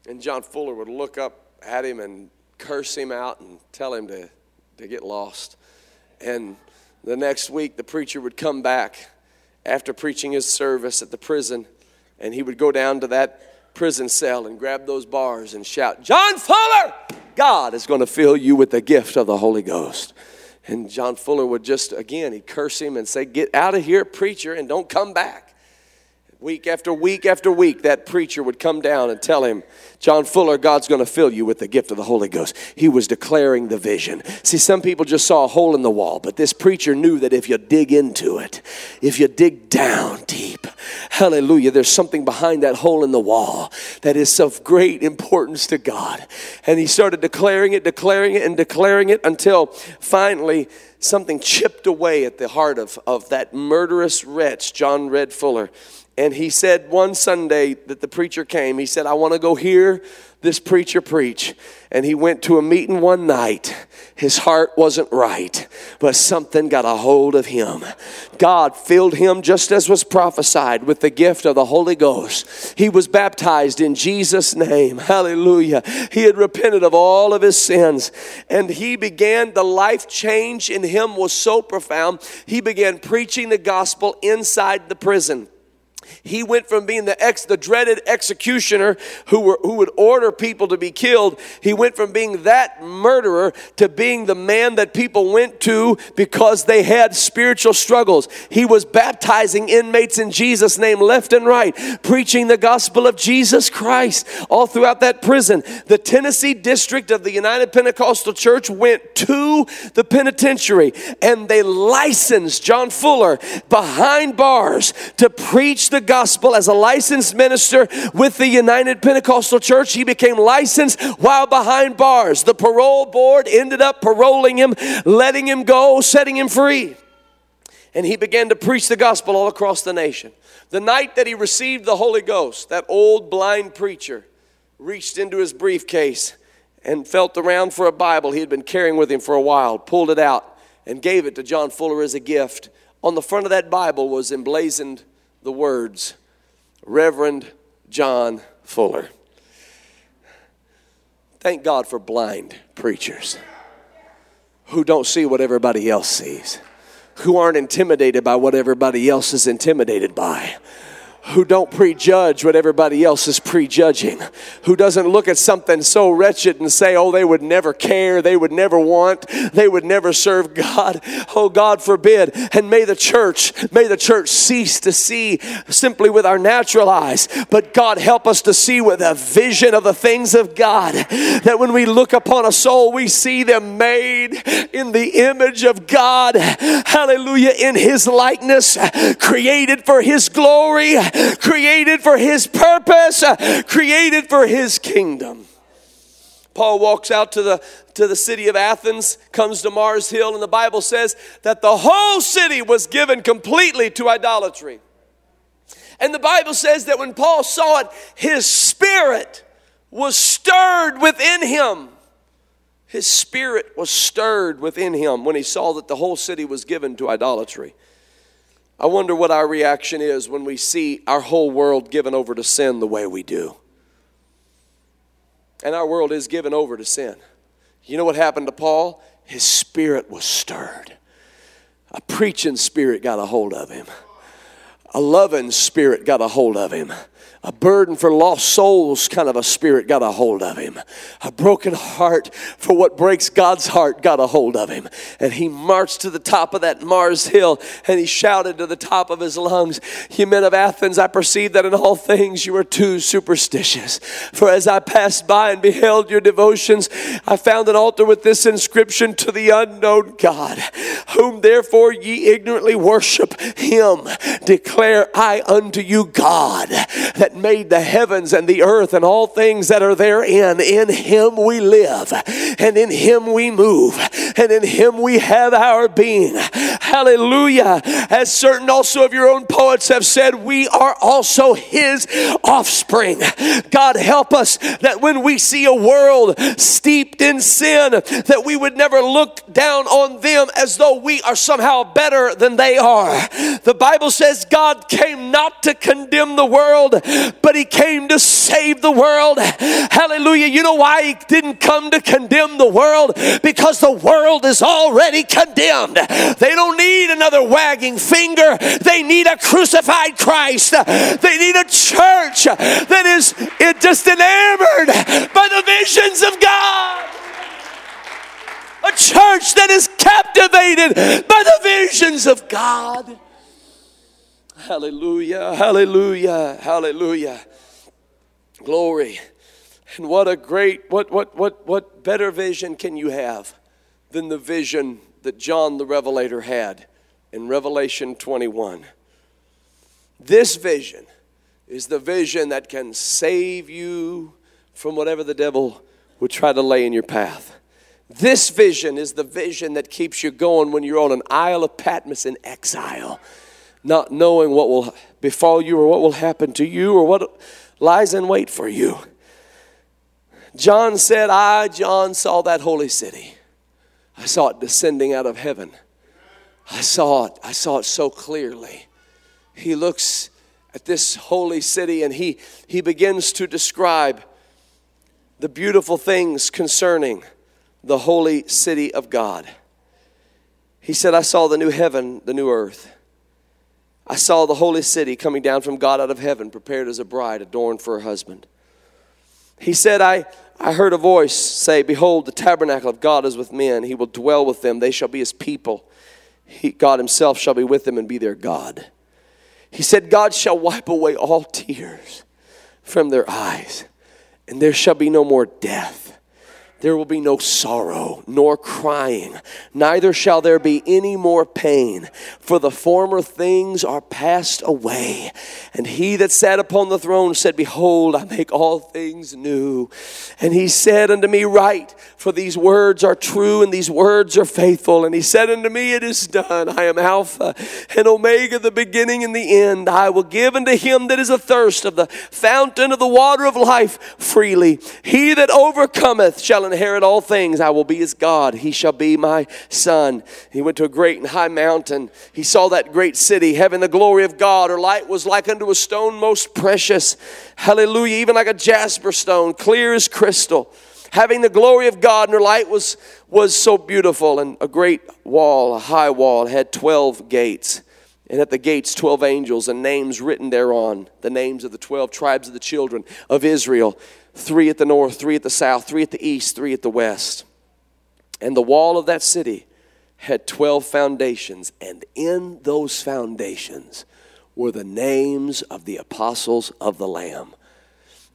And John Fuller would look up at him and curse him out and tell him to, to get lost. And the next week, the preacher would come back after preaching his service at the prison, and he would go down to that prison cell and grab those bars and shout, John Fuller, God is going to fill you with the gift of the Holy Ghost. And John Fuller would just, again, he'd curse him and say, Get out of here, preacher, and don't come back. Week after week after week, that preacher would come down and tell him, John Fuller, God's going to fill you with the gift of the Holy Ghost. He was declaring the vision. See, some people just saw a hole in the wall, but this preacher knew that if you dig into it, if you dig down deep, hallelujah, there's something behind that hole in the wall that is of great importance to God. And he started declaring it, declaring it, and declaring it until finally something chipped away at the heart of, of that murderous wretch, John Red Fuller. And he said one Sunday that the preacher came, he said, I want to go hear this preacher preach. And he went to a meeting one night. His heart wasn't right, but something got a hold of him. God filled him just as was prophesied with the gift of the Holy Ghost. He was baptized in Jesus' name. Hallelujah. He had repented of all of his sins. And he began, the life change in him was so profound. He began preaching the gospel inside the prison. He went from being the ex, the dreaded executioner who, were, who would order people to be killed. He went from being that murderer to being the man that people went to because they had spiritual struggles. He was baptizing inmates in Jesus' name left and right, preaching the gospel of Jesus Christ all throughout that prison. The Tennessee district of the United Pentecostal Church went to the penitentiary and they licensed John Fuller behind bars to preach the gospel as a licensed minister with the United Pentecostal Church. He became licensed while behind bars. The parole board ended up paroling him, letting him go, setting him free. And he began to preach the gospel all across the nation. The night that he received the Holy Ghost, that old blind preacher reached into his briefcase and felt around for a Bible he had been carrying with him for a while, pulled it out, and gave it to John Fuller as a gift. On the front of that Bible was emblazoned the words Reverend John Fuller. Thank God for blind preachers who don't see what everybody else sees, who aren't intimidated by what everybody else is intimidated by who don't prejudge what everybody else is prejudging, who doesn't look at something so wretched and say, oh, they would never care, they would never want, they would never serve God. Oh, God forbid. And may the church, may the church cease to see simply with our natural eyes, but God help us to see with a vision of the things of God. That when we look upon a soul, we see them made in the image of God. Hallelujah. In His likeness, created for His glory created for His purpose, uh, created for His kingdom. Paul walks out to the, to the city of Athens, comes to Mars Hill, and the Bible says that the whole city was given completely to idolatry. And the Bible says that when Paul saw it, his spirit was stirred within him. His spirit was stirred within him when he saw that the whole city was given to idolatry. I wonder what our reaction is when we see our whole world given over to sin the way we do. And our world is given over to sin. You know what happened to Paul? His spirit was stirred. A preaching spirit got a hold of him, a loving spirit got a hold of him a burden for lost souls kind of a spirit got a hold of him. A broken heart for what breaks God's heart got a hold of him. And he marched to the top of that Mars hill and he shouted to the top of his lungs, You men of Athens, I perceive that in all things you are too superstitious. For as I passed by and beheld your devotions, I found an altar with this inscription to the unknown God, whom therefore ye ignorantly worship him. Declare I unto you God that that made the heavens and the earth and all things that are therein. In him we live, and in him we move, and in him we have our being. Hallelujah. As certain also of your own poets have said, we are also his offspring. God help us that when we see a world steeped in sin, that we would never look down on them as though we are somehow better than they are. The Bible says God came not to condemn the world, but he came to save the world. Hallelujah. You know why he didn't come to condemn the world? Because the world is already condemned. They don't need another wagging finger, they need a crucified Christ. They need a church that is just enamored by the visions of God. A church that is captivated by the visions of God. Hallelujah, hallelujah, hallelujah. Glory. And what a great, what, what, what, what better vision can you have than the vision that John the Revelator had in Revelation 21? This vision is the vision that can save you from whatever the devil would try to lay in your path. This vision is the vision that keeps you going when you're on an Isle of Patmos in exile, not knowing what will befall you or what will happen to you or what lies in wait for you. John said, I, John, saw that holy city. I saw it descending out of heaven. I saw it. I saw it so clearly. He looks at this holy city and he, he begins to describe the beautiful things concerning the holy city of God. He said, I saw the new heaven, the new earth. I saw the holy city coming down from God out of heaven, prepared as a bride adorned for her husband. He said, I, I heard a voice say, Behold, the tabernacle of God is with men. He will dwell with them. They shall be his people. He, God himself shall be with them and be their God. He said, God shall wipe away all tears from their eyes, and there shall be no more death there will be no sorrow nor crying, neither shall there be any more pain, for the former things are passed away. And he that sat upon the throne said, Behold, I make all things new. And he said unto me, Write, for these words are true and these words are faithful. And he said unto me, It is done. I am Alpha and Omega, the beginning and the end. I will give unto him that is athirst of the fountain of the water of life freely. He that overcometh shall inherit all things. I will be his God. He shall be my son. He went to a great and high mountain. He saw that great city, having the glory of God. Her light was like unto a stone most precious. Hallelujah. Even like a jasper stone, clear as crystal. Having the glory of God, and her light was, was so beautiful. And a great wall, a high wall, had 12 gates and at the gates 12 angels and names written thereon the names of the 12 tribes of the children of israel three at the north, three at the south, three at the east, three at the west. And the wall of that city had 12 foundations, and in those foundations were the names of the apostles of the Lamb.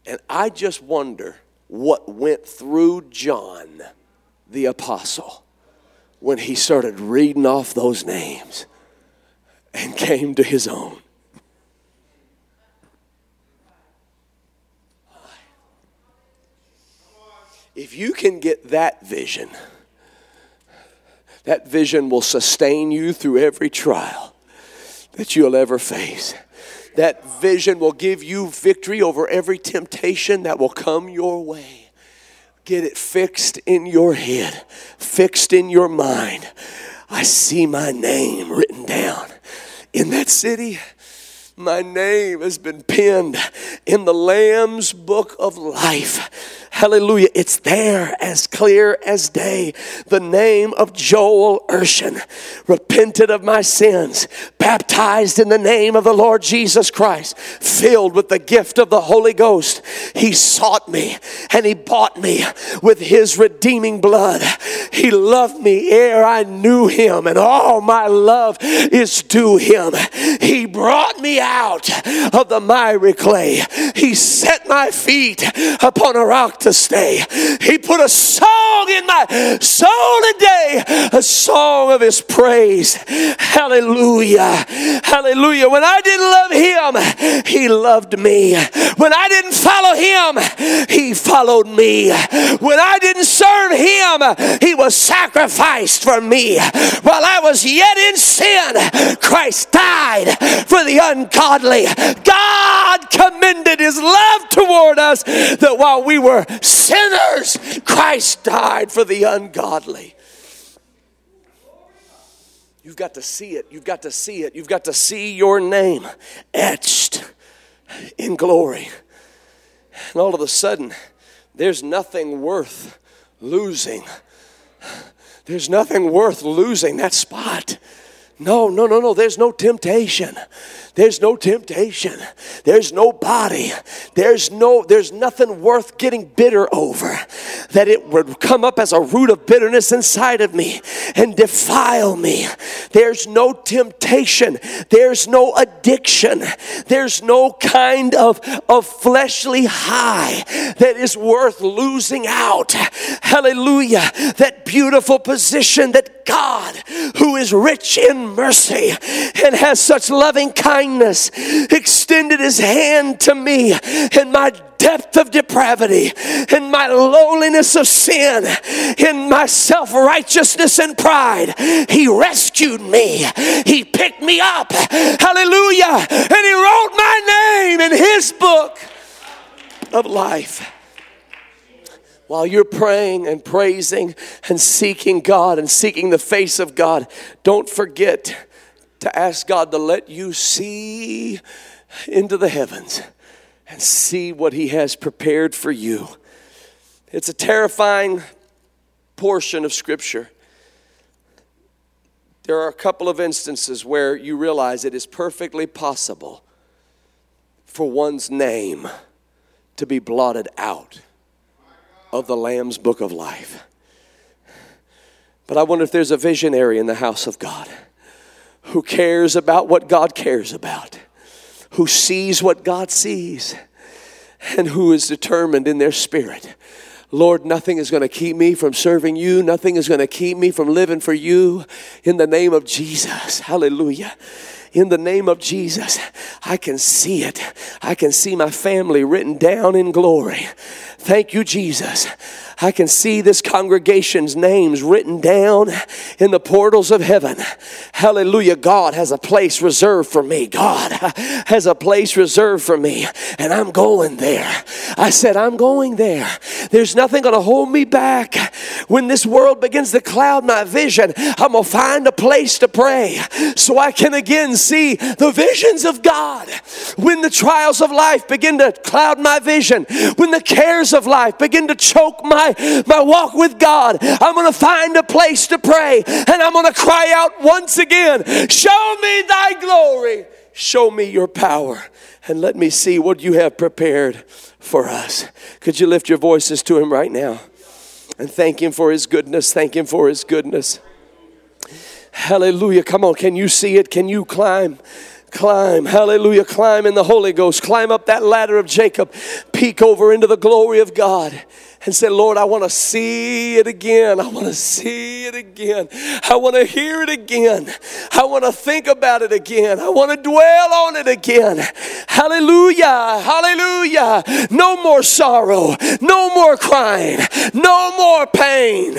And I just wonder what went through John, the apostle, when he started reading off those names and came to his own. If you can get that vision, that vision will sustain you through every trial that you'll ever face. That vision will give you victory over every temptation that will come your way. Get it fixed in your head, fixed in your mind. I see my name written down in that city. My name has been penned in the Lamb's book of life. Hallelujah. It's there as clear as day. The name of Joel Urshan, repented of my sins, baptized in the name of the Lord Jesus Christ, filled with the gift of the Holy Ghost. He sought me and he bought me with his redeeming blood. He loved me ere I knew him, and all my love is due him. He brought me out of the miry clay. He set my feet upon a rock to stay. He put a song in my soul today, a song of his praise. Hallelujah. Hallelujah. When I didn't love him, he loved me. When I didn't follow him, he followed me. When I didn't serve him, he was sacrificed for me. While I was yet in sin, Christ died for the ungodly. God commended his love toward us that while we were sinners, Christ died for the ungodly. You've got to see it. You've got to see it. You've got to see your name etched in glory. And all of a sudden, there's nothing worth losing. There's nothing worth losing that spot No, no, no, no. There's no temptation. There's no temptation. There's no body. There's no there's nothing worth getting bitter over that it would come up as a root of bitterness inside of me and defile me. There's no temptation. There's no addiction. There's no kind of, of fleshly high that is worth losing out. Hallelujah. That beautiful position that God, who is rich in mercy and has such loving kindness, extended his hand to me in my depth of depravity, in my lowliness of sin, in my self righteousness and pride. He rescued me, He picked me up. Hallelujah. And He wrote my name in His book of life while you're praying and praising and seeking God and seeking the face of God, don't forget to ask God to let you see into the heavens and see what He has prepared for you. It's a terrifying portion of Scripture. There are a couple of instances where you realize it is perfectly possible for one's name to be blotted out of the Lamb's book of life. But I wonder if there's a visionary in the house of God who cares about what God cares about, who sees what God sees, and who is determined in their spirit. Lord, nothing is going to keep me from serving you. Nothing is going to keep me from living for you in the name of Jesus. Hallelujah in the name of Jesus. I can see it. I can see my family written down in glory. Thank you, Jesus. I can see this congregation's names written down in the portals of heaven. Hallelujah. God has a place reserved for me. God has a place reserved for me, and I'm going there. I said, I'm going there. There's nothing going to hold me back. When this world begins to cloud my vision, I'm going to find a place to pray so I can again see the visions of God. When the trials of life begin to cloud my vision, when the cares of life begin to choke my my, walk with God, I'm going to find a place to pray and I'm going to cry out once again, Show me thy glory, show me your power, and let me see what you have prepared for us. Could you lift your voices to him right now and thank him for his goodness? Thank him for his goodness. Hallelujah. Come on, can you see it? Can you climb? Climb, hallelujah, climb in the Holy Ghost. Climb up that ladder of Jacob. Peek over into the glory of God and say, Lord, I want to see it again. I want to see it again. I want to hear it again. I want to think about it again. I want to dwell on it again. Hallelujah, hallelujah. No more sorrow, no more crying, no more pain.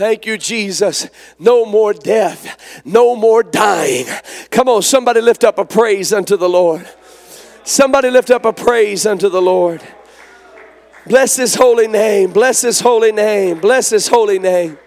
Thank you, Jesus. No more death, no more dying. Come on, somebody lift up a praise unto the Lord. Somebody lift up a praise unto the Lord. Bless his holy name. Bless his holy name. Bless his holy name.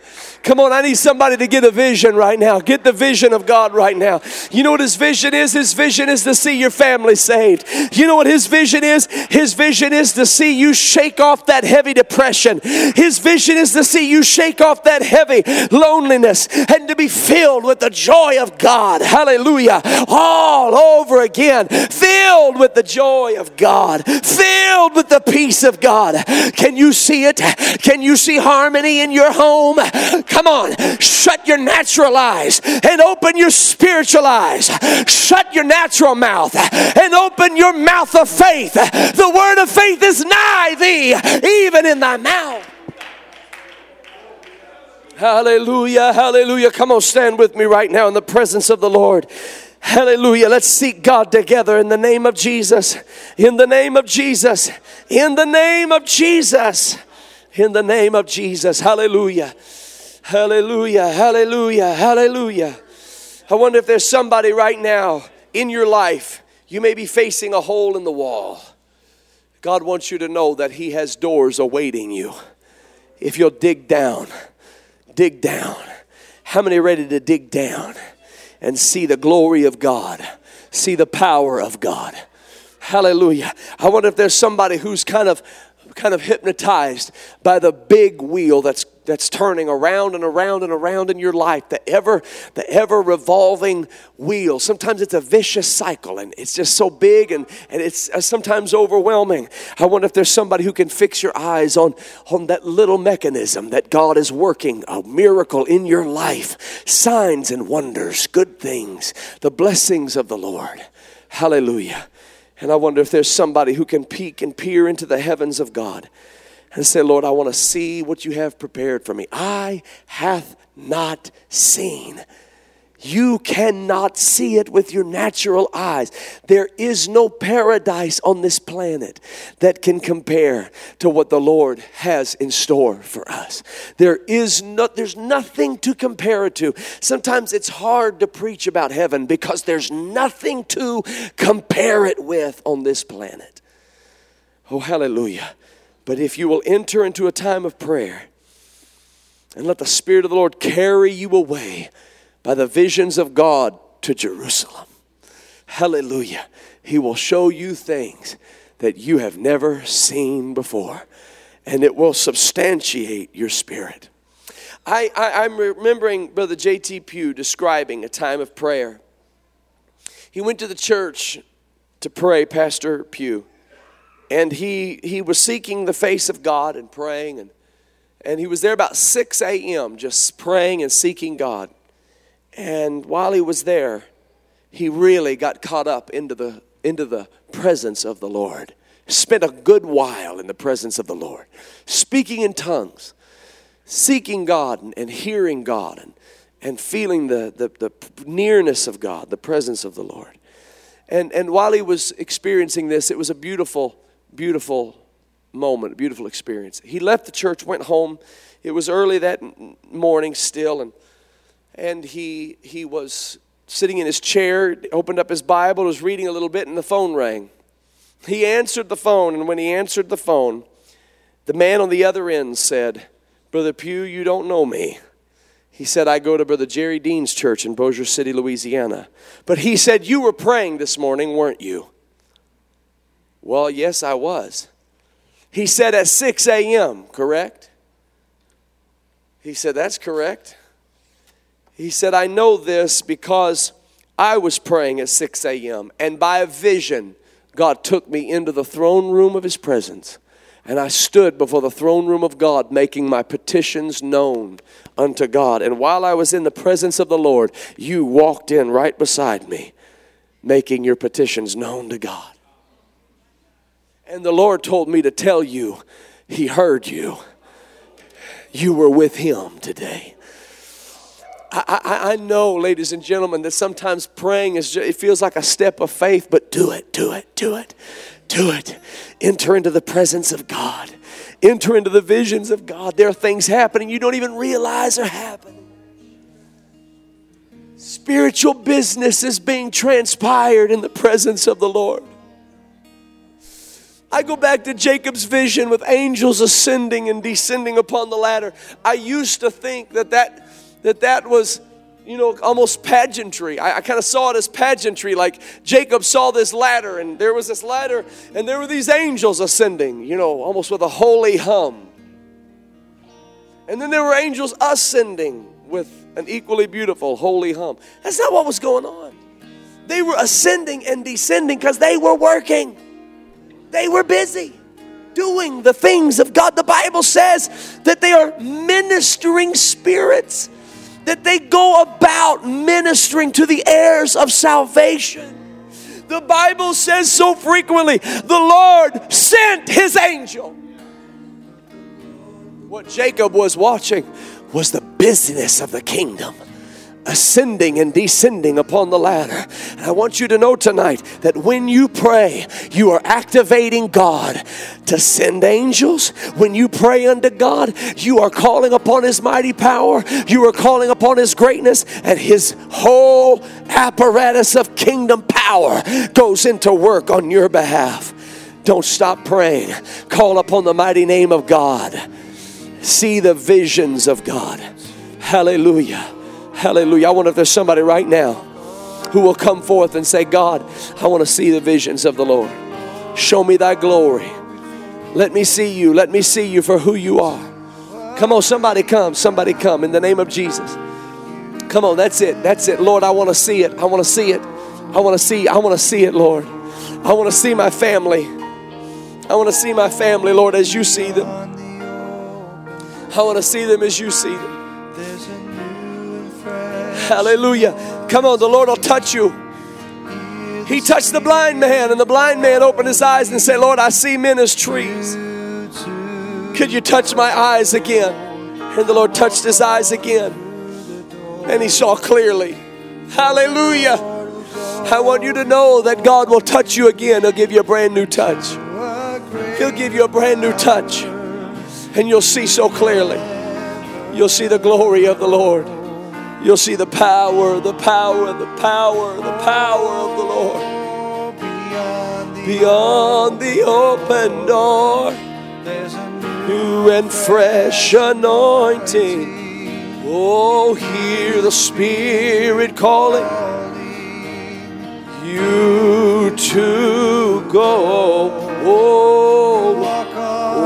Come on, I need somebody to get a vision right now. Get the vision of God right now. You know what his vision is? His vision is to see your family saved. You know what his vision is? His vision is to see you shake off that heavy depression. His vision is to see you shake off that heavy loneliness and to be filled with the joy of God. Hallelujah. All over again. Filled with the joy of God. Filled with the peace of God. Can you see it? Can you see harmony in your home? Come on, shut your natural eyes and open your spiritual eyes. Shut your natural mouth and open your mouth of faith. The word of faith is nigh thee, even in thy mouth. Hallelujah, hallelujah. Come on, stand with me right now in the presence of the Lord. Hallelujah. Let's seek God together in the name of Jesus. In the name of Jesus. In the name of Jesus. In the name of Jesus. Hallelujah. Hallelujah, hallelujah, hallelujah. I wonder if there's somebody right now in your life, you may be facing a hole in the wall. God wants you to know that He has doors awaiting you. If you'll dig down, dig down. How many ready to dig down and see the glory of God, see the power of God? Hallelujah. I wonder if there's somebody who's kind of kind of hypnotized by the big wheel that's that's turning around and around and around in your life, the ever, the ever revolving wheel. Sometimes it's a vicious cycle and it's just so big and, and it's uh, sometimes overwhelming. I wonder if there's somebody who can fix your eyes on, on that little mechanism that God is working a miracle in your life, signs and wonders, good things, the blessings of the Lord. Hallelujah. And I wonder if there's somebody who can peek and peer into the heavens of God and say, Lord, I want to see what you have prepared for me. I hath not seen. You cannot see it with your natural eyes. There is no paradise on this planet that can compare to what the Lord has in store for us. There is no, there's nothing to compare it to. Sometimes it's hard to preach about heaven because there's nothing to compare it with on this planet. Oh, hallelujah. But if you will enter into a time of prayer and let the Spirit of the Lord carry you away by the visions of God to Jerusalem, hallelujah, He will show you things that you have never seen before, and it will substantiate your spirit. I, I, am remembering Brother J.T. Pugh describing a time of prayer. He went to the church to pray, Pastor Pugh and he he was seeking the face of God and praying and and he was there about 6 a.m. just praying and seeking God. And while he was there, he really got caught up into the into the presence of the Lord. Spent a good while in the presence of the Lord, speaking in tongues, seeking God and, and hearing God and, and feeling the, the, the nearness of God, the presence of the Lord. And, and while he was experiencing this, it was a beautiful beautiful moment, beautiful experience. He left the church, went home. It was early that morning still, and and he he was sitting in his chair, opened up his Bible, was reading a little bit, and the phone rang. He answered the phone, and when he answered the phone, the man on the other end said, Brother Pugh, you don't know me. He said, I go to Brother Jerry Dean's church in Bossier City, Louisiana. But he said, You were praying this morning, weren't you? Well, yes, I was. He said at 6 a.m., correct? He said, That's correct. He said, I know this because I was praying at 6 a.m., and by a vision, God took me into the throne room of His presence. And I stood before the throne room of God, making my petitions known unto God. And while I was in the presence of the Lord, you walked in right beside me, making your petitions known to God. And the Lord told me to tell you, He heard you. You were with Him today. I, I, I, know, ladies and gentlemen, that sometimes praying is it feels like a step of faith, but do it, do it, do it, do it. Enter into the presence of God. Enter into the visions of God. There are things happening you don't even realize are happening. Spiritual business is being transpired in the presence of the Lord. I go back to Jacob's vision with angels ascending and descending upon the ladder. I used to think that that, that, that was you know, almost pageantry. I, I kind of saw it as pageantry. Like Jacob saw this ladder, and there was this ladder, and there were these angels ascending, you know, almost with a holy hum. And then there were angels ascending with an equally beautiful holy hum. That's not what was going on. They were ascending and descending because they were working. They were busy doing the things of God. The Bible says that they are ministering spirits, that they go about ministering to the heirs of salvation. The Bible says so frequently the Lord sent his angel. What Jacob was watching was the business of the kingdom ascending and descending upon the ladder. And I want you to know tonight that when you pray, you are activating God to send angels. When you pray unto God, you are calling upon His mighty power, you are calling upon His greatness, and His whole apparatus of kingdom power goes into work on your behalf. Don't stop praying. Call upon the mighty name of God. See the visions of God. Hallelujah. Hallelujah. I wonder if there's somebody right now who will come forth and say, God, I want to see the visions of the Lord. Show me thy glory. Let me see you. Let me see you for who you are. Come on, somebody come. Somebody come in the name of Jesus. Come on, that's it. That's it. Lord, I want to see it. I want to see it. I want to see. I want to see it, Lord. I want to see my family. I want to see my family, Lord, as you see them. I want to see them as you see them. Hallelujah. Come on, the Lord will touch you. He touched the blind man, and the blind man opened his eyes and said, Lord, I see men as trees. Could you touch my eyes again? And the Lord touched his eyes again, and he saw clearly. Hallelujah. I want you to know that God will touch you again. He'll give you a brand new touch. He'll give you a brand new touch, and you'll see so clearly. You'll see the glory of the Lord. You'll see the power, the power, the power, the power of the Lord. Beyond the open door, there's a new and fresh anointing. Oh, hear the Spirit calling you to go. Oh,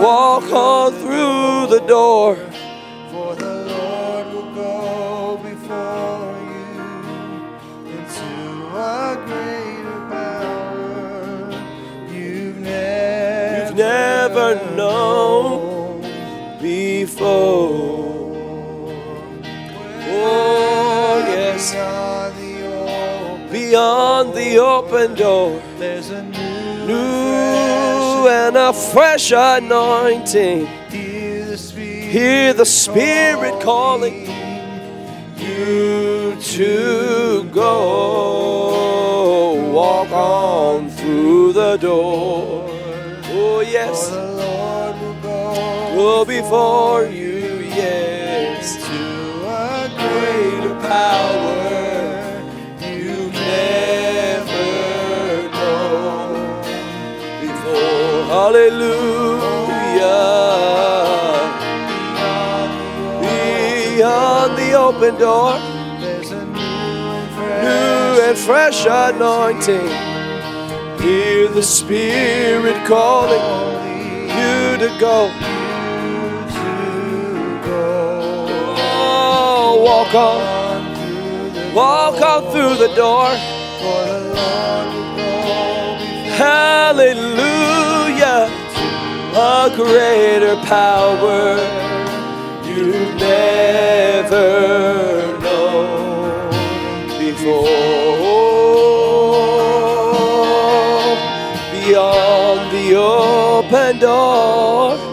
walk on through the door. Before. Oh, yes. Beyond the open door, there's a new, and a fresh anointing. hear the Spirit calling you to go. Walk on through the door. Oh, yes. The Lord will go Go before you, yes. to a Greater power you never known before. Hallelujah. Beyond the open door, There's a new and fresh new and fresh anointing. Hear the Spirit calling you to go. Walk on, walk on through the door. Hallelujah. A greater power you've never known before. Beyond the open door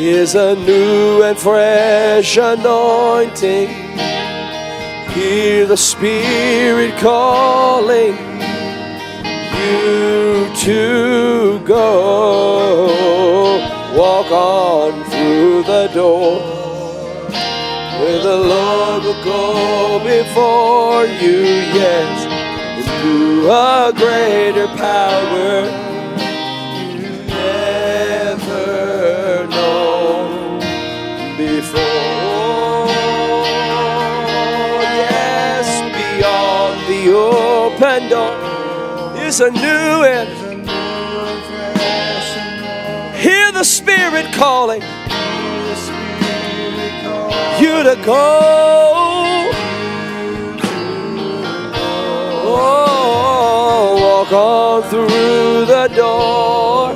is a new and fresh anointing. Hear the Spirit calling you to go. Walk on through the door where the Lord will go before you, yes, into a greater power a new and hear the Spirit calling you to go. Oh, walk on through the door,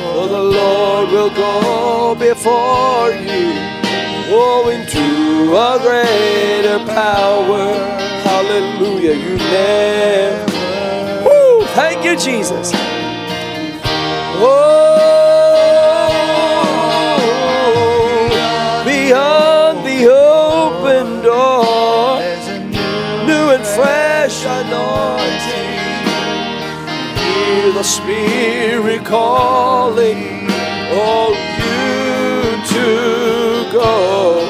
for the Lord will go before you. Oh, into a greater power. Hallelujah. You never. Thank you, Jesus. Oh, beyond the open door, new and fresh anointing. Hear the Spirit calling, oh, you to go.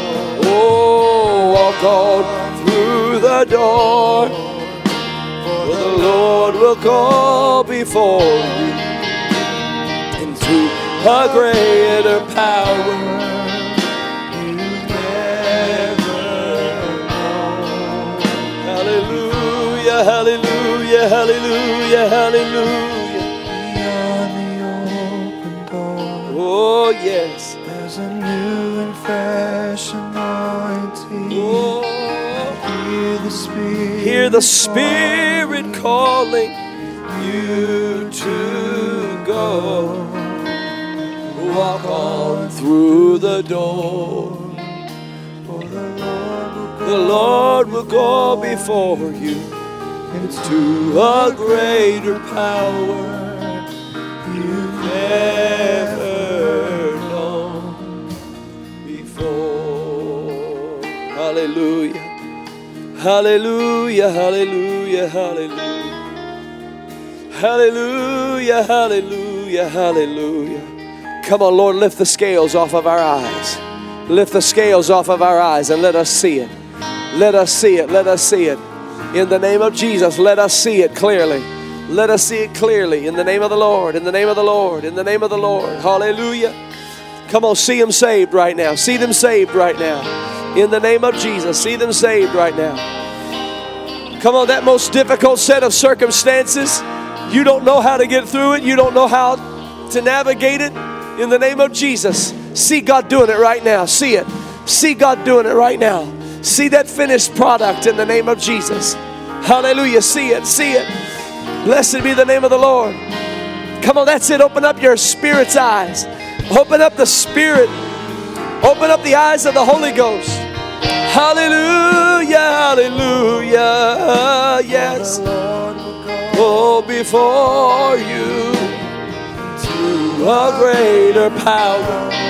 Oh, walk on through the door, for the Lord will go before you into a greater power. Hallelujah, hallelujah, hallelujah, hallelujah. beyond the open door. Oh, yes. There's a new and fresh anointing. Oh, Spirit. hear the Spirit calling you to go. Walk on through the door. For the Lord will The Lord will go before you into a greater power you've never known before. Hallelujah. Hallelujah, hallelujah, hallelujah. Hallelujah, hallelujah, hallelujah. Come on, Lord, lift the scales off of our eyes. Lift the scales off of our eyes and let us see it. Let us see it. Let us see it. In the name of Jesus, let us see it clearly. Let us see it clearly. In the name of the Lord. In the name of the Lord. In the name of the Lord. Hallelujah. Come on, see them saved right now. See them saved right now. In the name of Jesus, see them saved right now. Come on, that most difficult set of circumstances, you don't know how to get through it, you don't know how to navigate it. In the name of Jesus, see God doing it right now. See it. See God doing it right now. See that finished product in the name of Jesus. Hallelujah. See it. See it. Blessed be the name of the Lord. Come on, that's it. Open up your spirit's eyes. Open up the spirit. Open up the eyes of the Holy Ghost. Hallelujah. Hallelujah. Yes. go go before you to a greater power